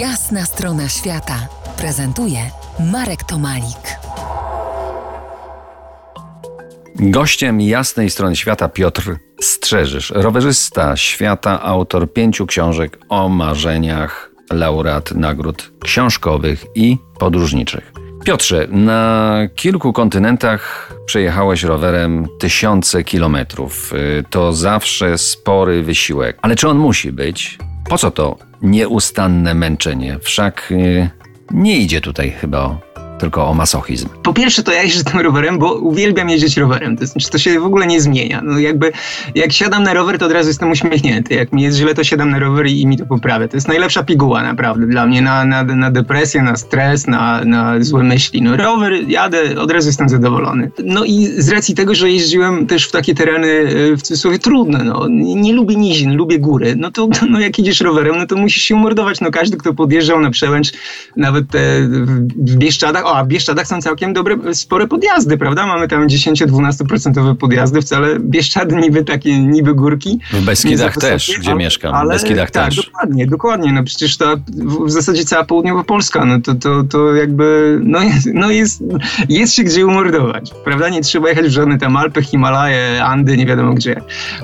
Jasna strona świata prezentuje Marek Tomalik. Gościem jasnej strony świata Piotr Strzeżysz, rowerzysta świata, autor pięciu książek o marzeniach, laureat nagród książkowych i podróżniczych. Piotrze, na kilku kontynentach przejechałeś rowerem tysiące kilometrów. Y, To zawsze spory wysiłek. Ale czy on musi być? Po co to nieustanne męczenie? Wszak y, nie idzie tutaj chyba o, tylko o masochizm. Po pierwsze to ja jeżdżę tym rowerem, bo uwielbiam jeździć rowerem. To znaczy to się w ogóle nie zmienia. No jakby jak siadam na rower, to od razu jestem uśmiechnięty. Jak mi jest źle, to siadam na rower i, i mi to poprawia. To jest najlepsza piguła naprawdę dla mnie na, na, na depresję, na stres, na, na złe myśli. No rower jadę, od razu jestem zadowolony. No i z racji tego, że jeździłem też w takie tereny e, w cudzysłowie trudne, no nie, lubię nizin, lubię góry, no to no jak jedziesz rowerem, no to musisz się umordować. No każdy, kto podjeżdżał na przełęcz, nawet te w Bieszczadach, o, a Bieszczadach są całkiem dobre, spore podjazdy, prawda? Mamy tam 10-12% podjazdy, wcale Bieszczady niby takie, niby górki. W Beskidach też, wysokie, gdzie ale- mieszkam. Ale, w Beskidach tak, też. dokładnie, dokładnie. No przecież to w, zasadzie cała południowa Polska, no to, to, to jakby, no, jest, no jest, jest się gdzie umordować, prawda? Nie trzeba jechać w żadne tam Alpy, Himalaje, Andy, nie wiadomo gdzie.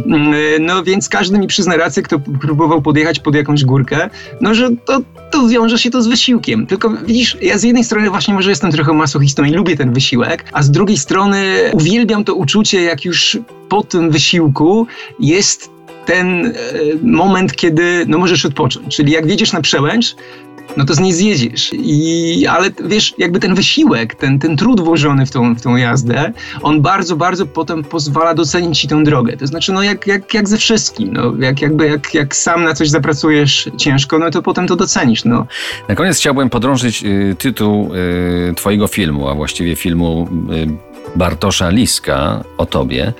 Mm, No więc każdy mi przyzna rację, kto próbował podjechać pod jakąś górkę, no że to, to wiąże się to z wysiłkiem. Tylko widzisz, ja z jednej strony właśnie może jestem trochę masochistą i lubię ten wysiłek, a z drugiej strony uwielbiam to uczucie, jak już po tym wysiłku jest ten e, moment, kiedy no możesz odpocząć. Czyli jak wjedziesz na przełęcz, no to z niej zjedziesz. I, ale wiesz, jakby ten wysiłek, ten, ten trud włożony w tą, w tą jazdę, on bardzo, bardzo potem pozwala docenić ci tę drogę. To znaczy, no jak, jak, jak ze wszystkim, no jak, jakby jak, jak sam na coś zapracujesz ciężko, no to potem to docenisz, no. Na koniec chciałbym podrążyć y, tytuł y, Twojego filmu, a właściwie filmu y, Bartosza Liska o Tobie.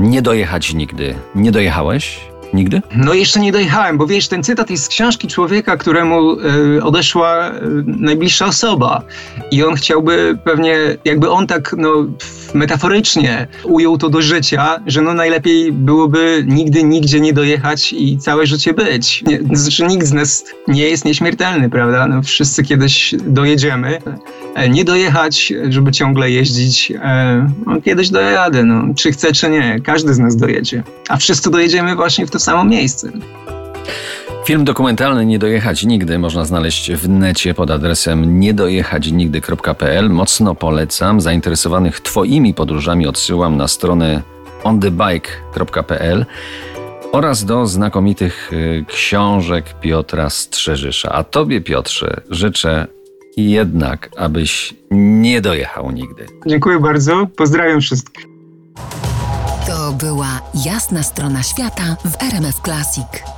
Nie dojechać nigdy. Nie dojechałeś? Nigdy? No jeszcze nie dojechałem, bo wiesz, ten cytat jest z książki człowieka, któremu e, odeszła e, najbliższa osoba i on chciałby pewnie, jakby on tak no, metaforycznie ujął to do życia, że no najlepiej byłoby nigdy, nigdzie nie dojechać i całe życie być. Nie, znaczy nikt z nas nie jest nieśmiertelny, prawda? No, wszyscy kiedyś dojedziemy. E, Nie dojechać, żeby ciągle jeździć, e, no, kiedyś dojadę, no, czy chcę, czy nie. Każdy z nas dojedzie. A wszyscy dojedziemy właśnie w to samo miejsce. Film dokumentalny Nie dojechać nigdy można znaleźć w necie pod adresem niedojechać-nigdy.pl. Mocno polecam. Zainteresowanych Twoimi podróżami odsyłam na stronę onthebike.pl oraz do znakomitych y, książek Piotra Strzeżysza. A Tobie, Piotrze, życzę jednak, abyś nie dojechał nigdy. Dziękuję bardzo. Pozdrawiam wszystkich. To była Jasna strona świata w RMF Classic.